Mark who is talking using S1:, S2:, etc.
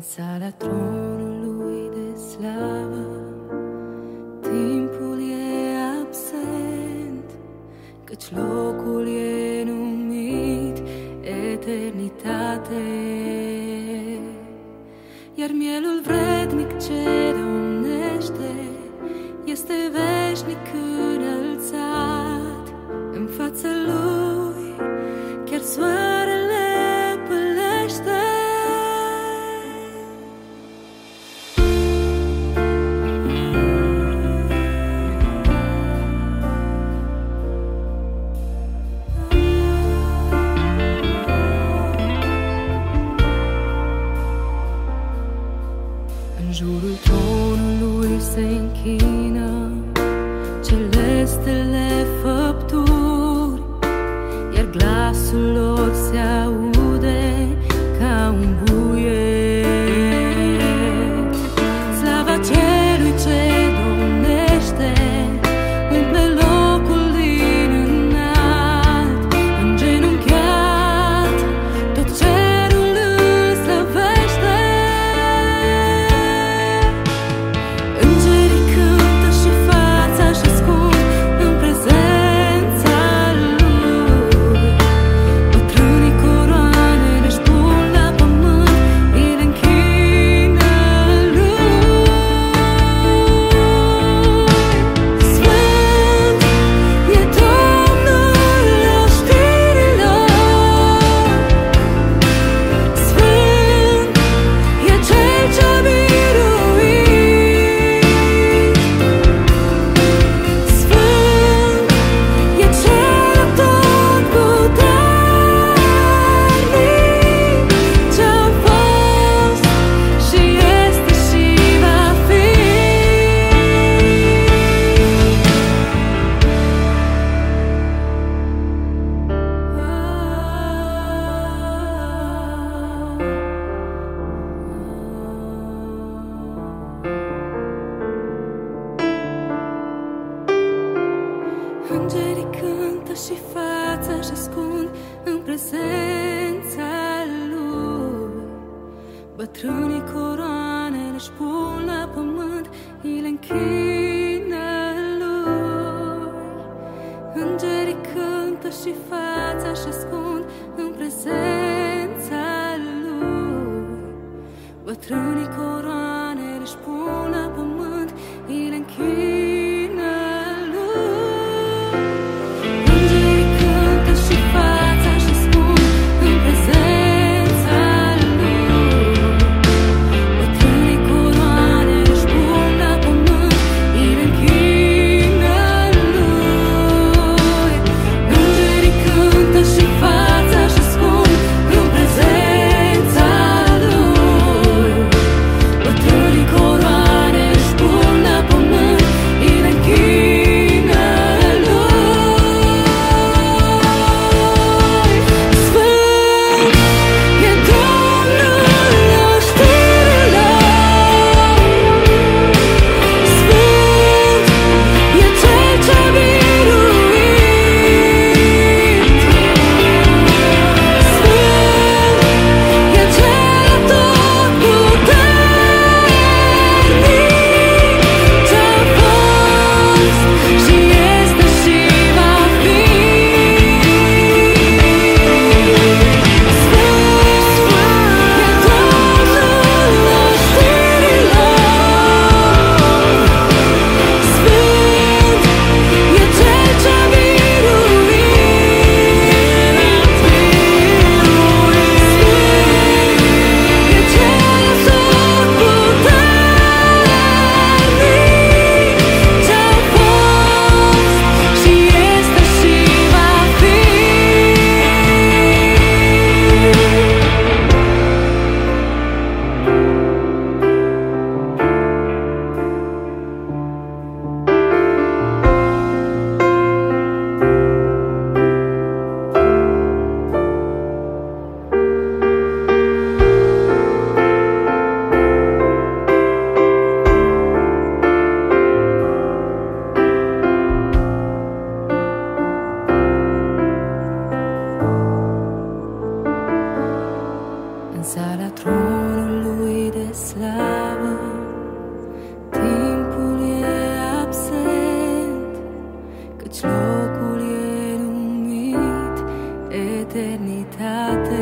S1: înălțarea tronului de slavă. Timpul e absent, căci locul e numit eternitate. Iar mielul vrednic cer Jurul tronului se închină celestele făpturi, iar glasul lor se Crânii coroane își pun la pământ, îi le închină lui. Îngerii cântă și fața și ascund în prezența lui. Bătrânii coroane slavă, timpul e absent, căci locul e numit eternitate.